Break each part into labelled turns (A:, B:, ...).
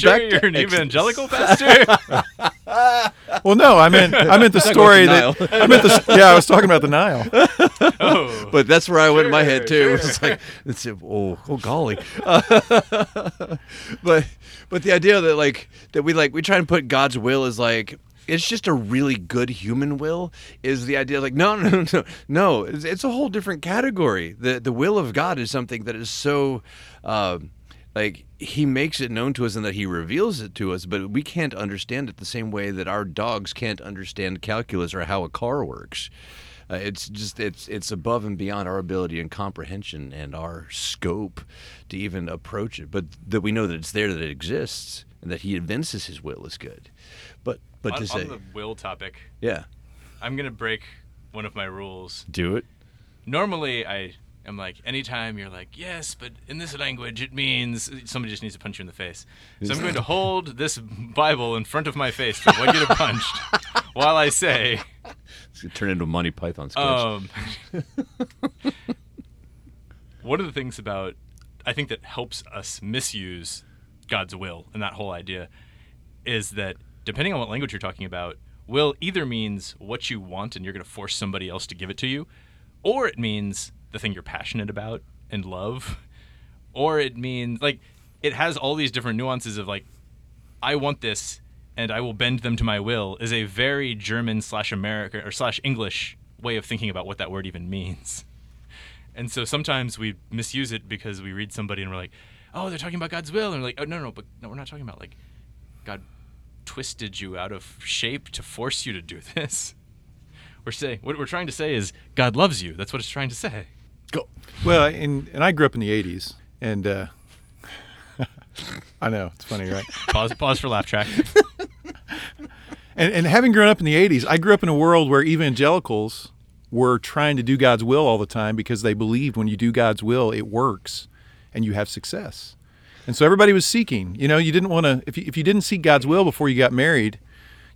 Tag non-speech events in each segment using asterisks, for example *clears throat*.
A: sure
B: back
A: you're
B: to
A: an
B: Exodus.
A: evangelical *laughs* pastor?
B: Well, no, I meant *laughs* I meant the story
C: the
B: that I meant the yeah. I was talking about the Nile. *laughs*
A: oh,
C: But that's where I went in my head too.
A: Sure,
C: It's like, it's oh, oh golly. but but the idea that like that we like we try and put God's will as like it's just a really good human will is the idea like no no no no it's, it's a whole different category. The the will of God is something that is so. Um, like he makes it known to us and that he reveals it to us but we can't understand it the same way that our dogs can't understand calculus or how a car works. Uh, it's just it's it's above and beyond our ability and comprehension and our scope to even approach it. But that we know that it's there that it exists and that he evinces his will is good. But but
A: on,
C: to say
A: on the will topic,
C: yeah.
A: I'm gonna break one of my rules.
C: do it.
A: Normally, I am like, anytime you're like, yes, but in this language it means somebody just needs to punch you in the face. So I'm going to *laughs* hold this Bible in front of my face to avoid getting punched, *laughs* while I say,
C: it's gonna turn into a monty python sketch
A: um, *laughs* one of the things about I think that helps us misuse God's will and that whole idea is that depending on what language you're talking about, will either means what you want and you're going to force somebody else to give it to you, or it means the thing you're passionate about and love, or it means like it has all these different nuances of like I want this and I will bend them to my will is a very German slash American or slash English way of thinking about what that word even means. And so sometimes we misuse it because we read somebody and we're like, oh, they're talking about God's will. And we're like, oh, no, no, but no, we're not talking about like God twisted you out of shape to force you to do this. We're saying, what we're trying to say is God loves you. That's what it's trying to say.
C: Go
B: Well, and and I grew up in the '80s, and uh, *laughs* I know it's funny, right?
A: Pause, pause for laugh track. *laughs*
B: And, and having grown up in the 80s, I grew up in a world where evangelicals were trying to do God's will all the time because they believed when you do God's will, it works and you have success. And so everybody was seeking. You know, you didn't want to, if you, if you didn't seek God's will before you got married,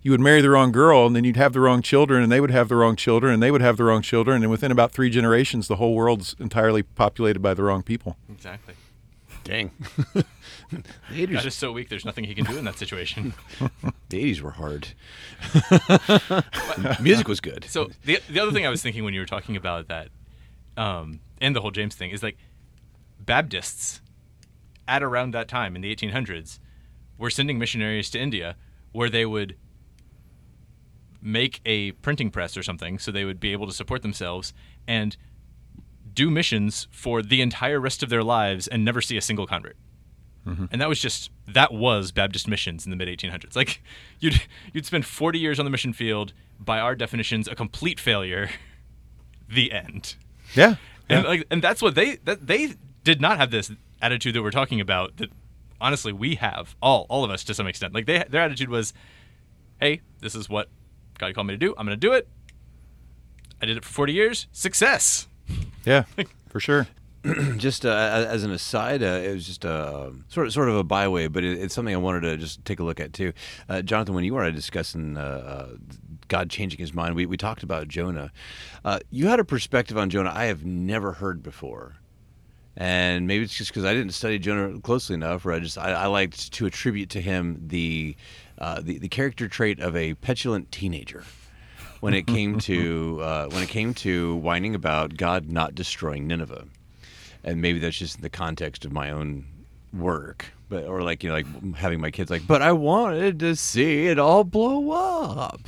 B: you would marry the wrong girl and then you'd have the wrong children and they would have the wrong children and they would have the wrong children. And within about three generations, the whole world's entirely populated by the wrong people.
A: Exactly.
C: dang *laughs* the 80s,
A: God is so weak, there's nothing he can do in that situation. *laughs*
C: the 80s were hard *laughs* music was good
A: So the the other thing I was thinking when you were talking about that, um, and the whole James thing is like Baptists at around that time in the 1800s were sending missionaries to India where they would make a printing press or something so they would be able to support themselves and do missions for the entire rest of their lives and never see a single convert. Mm-hmm. And that was just that was Baptist missions in the mid 1800s. Like *laughs* you'd you'd spend 40 years on the mission field by our definitions a complete failure. *laughs* the end.
B: Yeah.
A: And like and that's what they that they did not have this attitude that we're talking about that honestly we have all all of us to some extent. Like they their attitude was hey, this is what God called me to do. I'm going to do it. I did it for 40 years. Success. *laughs*
B: Yeah, for sure. *clears throat*
C: just uh, as an aside, uh, it was just a sort of sort of a byway, but it, it's something I wanted to just take a look at too. Uh, Jonathan, when you were discussing uh, uh, God changing His mind, we, we talked about Jonah. Uh, you had a perspective on Jonah I have never heard before, and maybe it's just because I didn't study Jonah closely enough, or I just I, I liked to attribute to him the, uh, the the character trait of a petulant teenager when it came *laughs* to uh, when it came to whining about God not destroying Nineveh. And maybe that's just in the context of my own work but or like you know like having my kids like but i wanted to see it all blow up.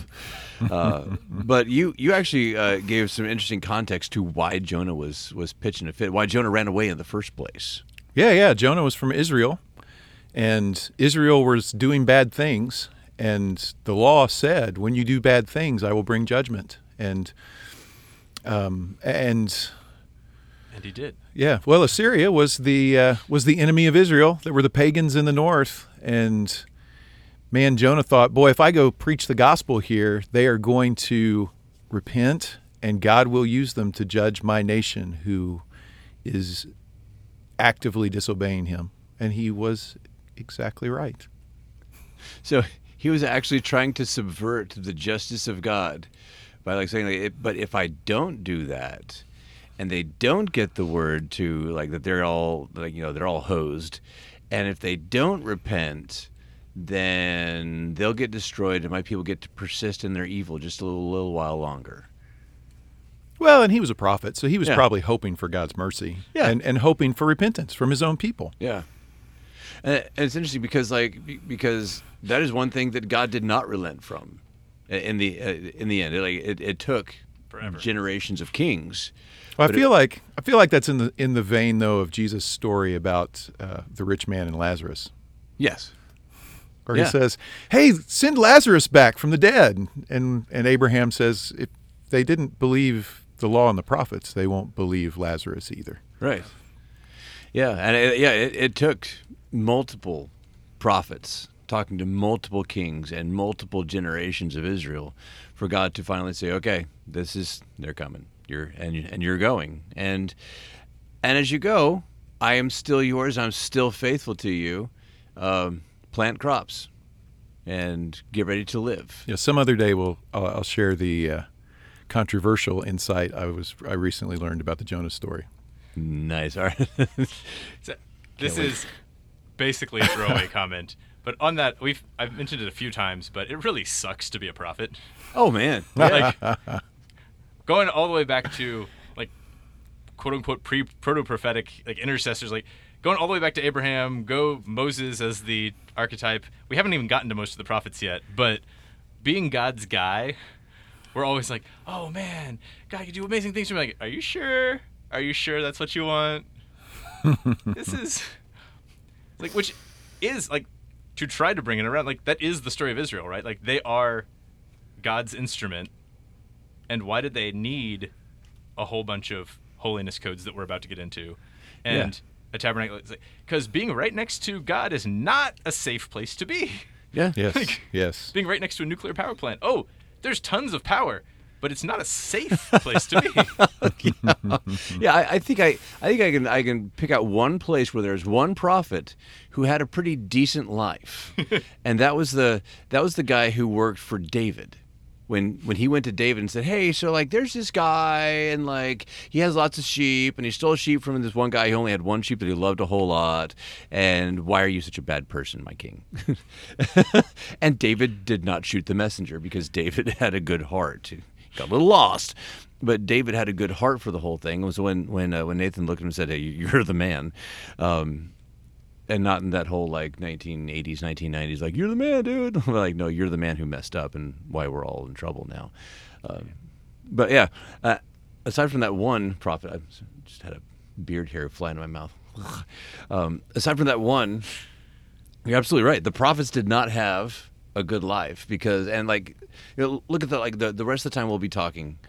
C: Uh, *laughs* but you you actually uh, gave some interesting context to why jonah was was pitching a fit why jonah ran away in the first place.
B: Yeah, yeah. Jonah was from Israel, and Israel was doing bad things, and the law said, "When you do bad things, I will bring judgment." And um, and
A: And he did.
B: yeah, well, Assyria was the uh, was the enemy of Israel. There were the pagans in the north, and man, Jonah thought, "Boy, if I go preach the gospel here, they are going to repent, and God will use them to judge my nation, who is actively disobeying Him." And he was exactly right.
C: so he was actually trying to subvert the justice of god by like saying like but if i don't do that and they don't get the word to like that they're all like you know they're all hosed and if they don't repent then they'll get destroyed, and my people get to persist in their evil just a little, little while longer.
B: Well, and he was a prophet, so he was
C: Yeah.
B: probably hoping for God's mercy
C: Yeah.
B: and, and hoping for repentance from his own people.
C: Yeah. And and it's interesting because like because that is one thing that God did not relent from in the uh, in the end. It, like it, it took
A: Forever.
C: generations of kings.
B: Well, I
C: But
B: feel like I feel like that's in the in the vein though of Jesus' story about uh, the rich man and Lazarus,
C: Yes.
B: where
C: Yeah.
B: he says, "Hey, send Lazarus back from the dead," and and Abraham says, "If they didn't believe the law and the prophets, they won't believe Lazarus either."
C: Right. Yeah, and it, yeah, it, it took multiple prophets talking to multiple kings and multiple generations of Israel for God to finally say, "Okay, this is they're coming. You're and and you're going." And and as you go, I am still yours. I'm still faithful to you. Um, plant crops and get ready to live.
B: Yeah, some other day we'll I'll, I'll share the uh, controversial insight I was I recently learned about the Jonah story.
C: Nice. All right. *laughs*
A: So, this
C: wait.
A: is basically a throwaway *laughs* comment, but on that we've I've mentioned it a few times, but it really sucks to be a prophet.
C: oh man. *laughs* Yeah.
A: Like going all the way back to like quote unquote pre proto prophetic like intercessors, like going all the way back to Abraham, go Moses as the archetype. We haven't even gotten to most of the prophets yet, but being God's guy, we're always like, oh man, God, you do amazing things me. Like, are you sure? Are you sure that's what you want? *laughs* this is like which is like to try to bring it around like that is the story of Israel, right? Like they are God's instrument. And why did they need a whole bunch of holiness codes that we're about to get into? And a tabernacle because being right next to God is not a safe place to be.
C: yeah.
B: Yes, *laughs*
A: Like-
B: yes.
A: Being right next to a nuclear power plant. Oh, there's tons of power, but it's not a safe place to be. *laughs*
C: yeah, I, I think I, I think I can I can pick out one place where there's one prophet who had a pretty decent life, *laughs* and that was the that was the guy who worked for David. When when he went to David and said, "Hey, so like there's this guy and like he has lots of sheep and he stole sheep from this one guy who only had one sheep that he loved a whole lot, and why are you such a bad person, my king?" *laughs* and David did not shoot the messenger because David had a good heart. Got a little lost, but David had a good heart for the whole thing. It was when when uh, when Nathan looked at him and said, "Hey, you're the man," um, and not in that whole like 1980s, 1990s, like you're the man, dude. *laughs* Like, no, you're the man who messed up and why we're all in trouble now. Um, but yeah, uh, aside from that one prophet, I just had a beard hair fly into my mouth. *laughs* um, aside from that one, you're absolutely right. The prophets did not have a good life because, and like, you know, look at the like the, the rest of the time we'll be talking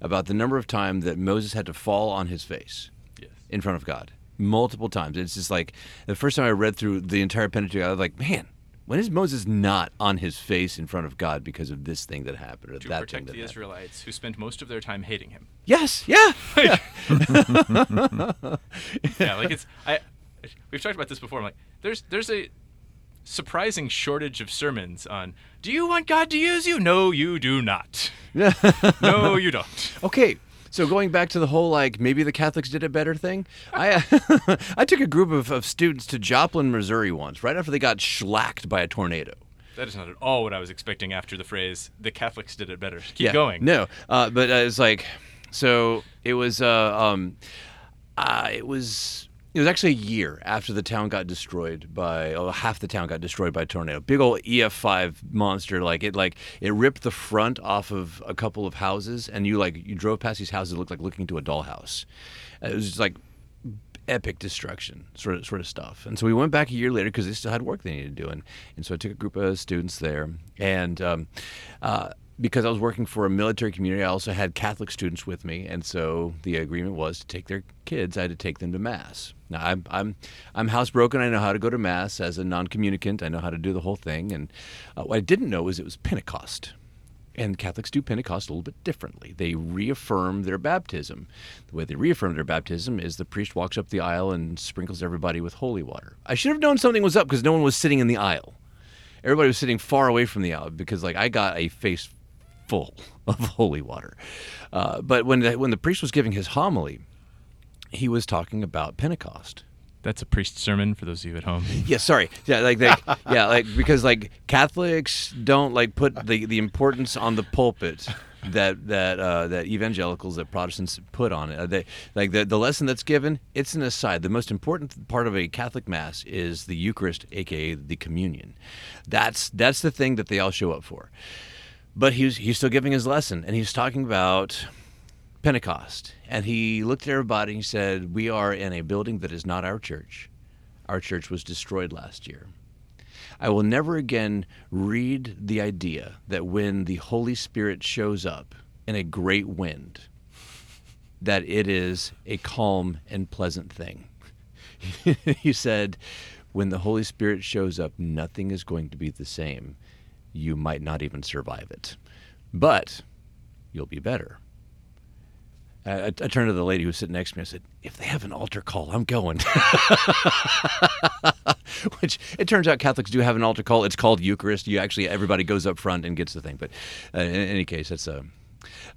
C: about the number of times that Moses had to fall on his face
A: yes.
C: in front of God multiple times. It's just like the first time I read through the entire Pentateuch, I was like, man, when is Moses not on his face in front of God because of this thing that happened or
A: To
C: that thing that
A: the
C: happened?
A: Israelites who spent most of their time hating him.
C: Yes, yeah, yeah. *laughs*
A: yeah, like it's I we've talked about this before. I'm like, there's there's a surprising shortage of sermons on do you want God to use you? No, you do not. *laughs* no, you don't.
C: Okay, so going back to the whole like maybe the Catholics did it better thing, I *laughs* I took a group of, of students to Joplin, Missouri once, right after they got shellacked by a tornado.
A: That is not at all what I was expecting after the phrase "the Catholics did it better." Keep going.
C: No, uh, but uh, it's like, so it was. Uh, um, uh, it was. It was actually a year after the town got destroyed by. Oh, half the town got destroyed by tornado. Big old EF5 monster. Like it. Like it ripped the front off of a couple of houses, and you like you drove past these houses. It looked like looking into a dollhouse. It was just like epic destruction sort of sort of stuff. And so we went back a year later because they still had work they needed to do. And, and so I took a group of students there. And um, uh, because I was working for a military community, I also had Catholic students with me. And so the agreement was to take their kids. I had to take them to mass. Now I'm I'm I'm housebroken. I know how to go to mass as a non-communicant. I know how to do the whole thing. And uh, what I didn't know was it was Pentecost. And Catholics do Pentecost a little bit differently. They reaffirm their baptism. The way they reaffirm their baptism is the priest walks up the aisle and sprinkles everybody with holy water. I should have known something was up because no one was sitting in the aisle. Everybody was sitting far away from the aisle because, like, I got a face full of holy water. Uh, but when the, when the priest was giving his homily, he was talking about Pentecost.
A: That's a priest sermon for those of you at home. *laughs*
C: Yeah, sorry. Yeah, like they, yeah, like because like Catholics don't like put the the importance on the pulpit that that uh, that evangelicals that Protestants put on it. Uh, they, like the the lesson that's given, it's an aside. The most important part of a Catholic mass is the Eucharist, aka the communion. That's that's the thing that they all show up for. But he's he's still giving his lesson, and he's talking about Pentecost. And he looked at everybody and he said, We are in a building that is not our church. Our church was destroyed last year. I will never again read the idea that when the Holy Spirit shows up in a great wind, that it is a calm and pleasant thing. *laughs* he said, when the Holy Spirit shows up, nothing is going to be the same. You might not even survive it. But you'll be better. I, I turned to the lady who was sitting next to me. I said, "If they have an altar call, I'm going." *laughs* Which it turns out Catholics do have an altar call. It's called Eucharist. You actually everybody goes up front and gets the thing. But uh, in, any case, it's a.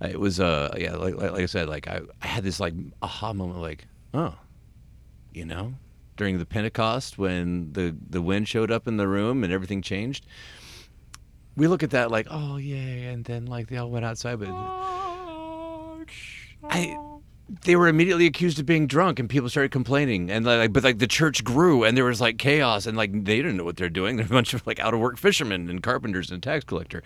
C: Uh, it was uh yeah like, like, like I said like I, I had this like aha moment like oh you know during the Pentecost when the the wind showed up in the room and everything changed we look at that like oh yay and then like they all went outside but I they were immediately accused of being drunk and people started complaining and like but like the church grew and there was like chaos and like they didn't know what they're doing. *laughs* They're a bunch of like out of work fishermen and carpenters and tax collector.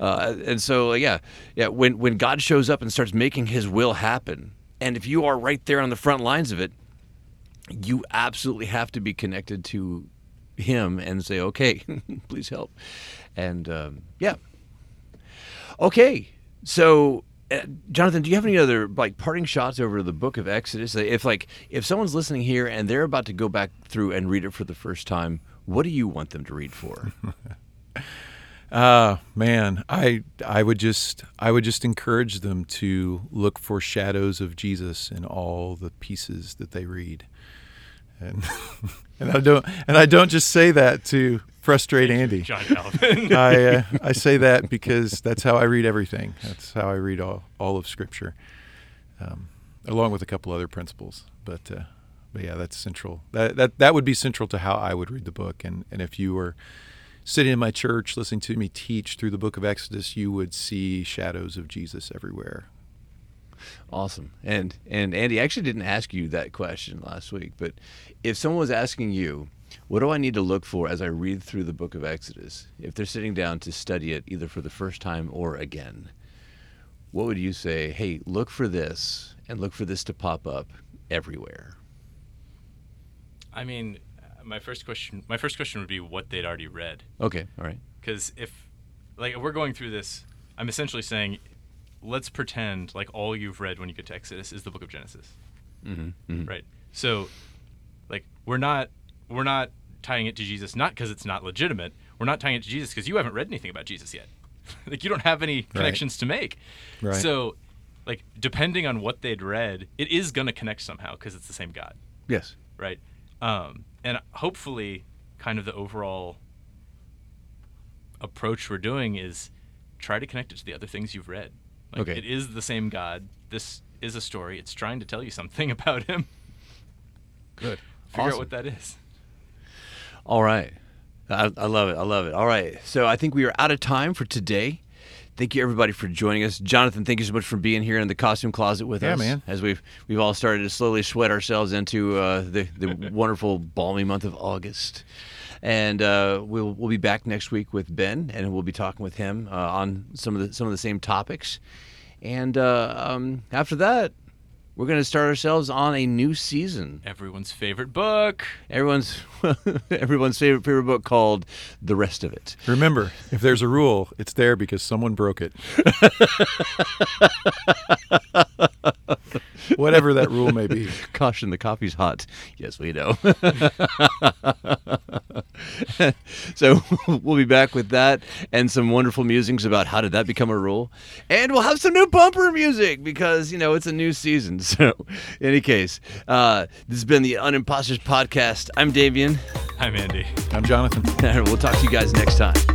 C: Uh, and so yeah yeah when when god shows up and starts making his will happen and if you are right there on the front lines of it you absolutely have to be connected to him and say okay *laughs* please help and um, yeah okay so uh, Jonathan, do you have any other like parting shots over the book of Exodus? If like if someone's listening here and they're about to go back through and read it for the first time, what do you want them to read for? *laughs*
B: uh man, I I would just I would just encourage them to look for shadows of Jesus in all the pieces that they read. And *laughs* and I don't and I don't just say that to frustrate Andy.
A: John Calvin. *laughs*
B: I uh, I say that because that's how I read everything. That's how I read all, all of Scripture, um, along with a couple other principles. But uh, but yeah, that's central. That that that would be central to how I would read the book. And and if you were sitting in my church listening to me teach through the book of Exodus, you would see shadows of Jesus everywhere.
C: Awesome. And and Andy I actually didn't ask you that question last week, but if someone was asking you what do I need to look for as I read through the book of Exodus? If they're sitting down to study it either for the first time or again, what would you say? Hey, look for this and look for this to pop up everywhere.
A: I mean, my first question my first question would be what they'd already read.
C: Okay, all right.
A: Cuz if like we're going through this, I'm essentially saying let's pretend like all you've read when you get to Exodus is the book of Genesis.
C: Mm-hmm, mm-hmm.
A: Right. So like we're not we're not tying it to Jesus not because it's not legitimate. We're not tying it to Jesus because you haven't read anything about Jesus yet. *laughs* like you don't have any connections right. to make.
B: Right.
A: So, like depending on what they'd read, it is going to connect somehow because it's the same God.
C: Yes.
A: Right. Um, and hopefully, kind of the overall approach we're doing is try to connect it to the other things you've read. Like,
C: okay.
A: It is the same God. This is a story. It's trying to tell you something *laughs* about Him.
C: Good.
A: Figure
C: awesome.
A: out what that is.
C: All right. I, I, love it. I love it. All right. So I think we are out of time for today. Thank you everybody for joining us. Jonathan, thank you so much for being here in the costume closet with
B: yeah,
C: us.
B: man.
C: As we've we've all started to slowly sweat ourselves into uh, the the *laughs* wonderful balmy month of August. And uh, we'll we'll be back next week with Ben, and we'll be talking with him uh, on some of the some of the same topics. And uh, um, after that, we're going to start ourselves on a new season.
A: Everyone's favorite book.
C: Everyone's *laughs* everyone's favorite favorite book called The Rest of It.
B: Remember, if there's a rule, it's there because someone broke it. *laughs* Whatever that rule may be.
C: Caution, the coffee's hot. Yes, we know. *laughs* so we'll be back with that and some wonderful musings about how did that become a rule. And we'll have some new bumper music because, you know, it's a new season. *laughs* So, in any case, uh, this has been the Unimposters Podcast. I'm Davian.
A: I'm Andy.
B: I'm Jonathan.
C: And *laughs* we'll talk to you guys next time.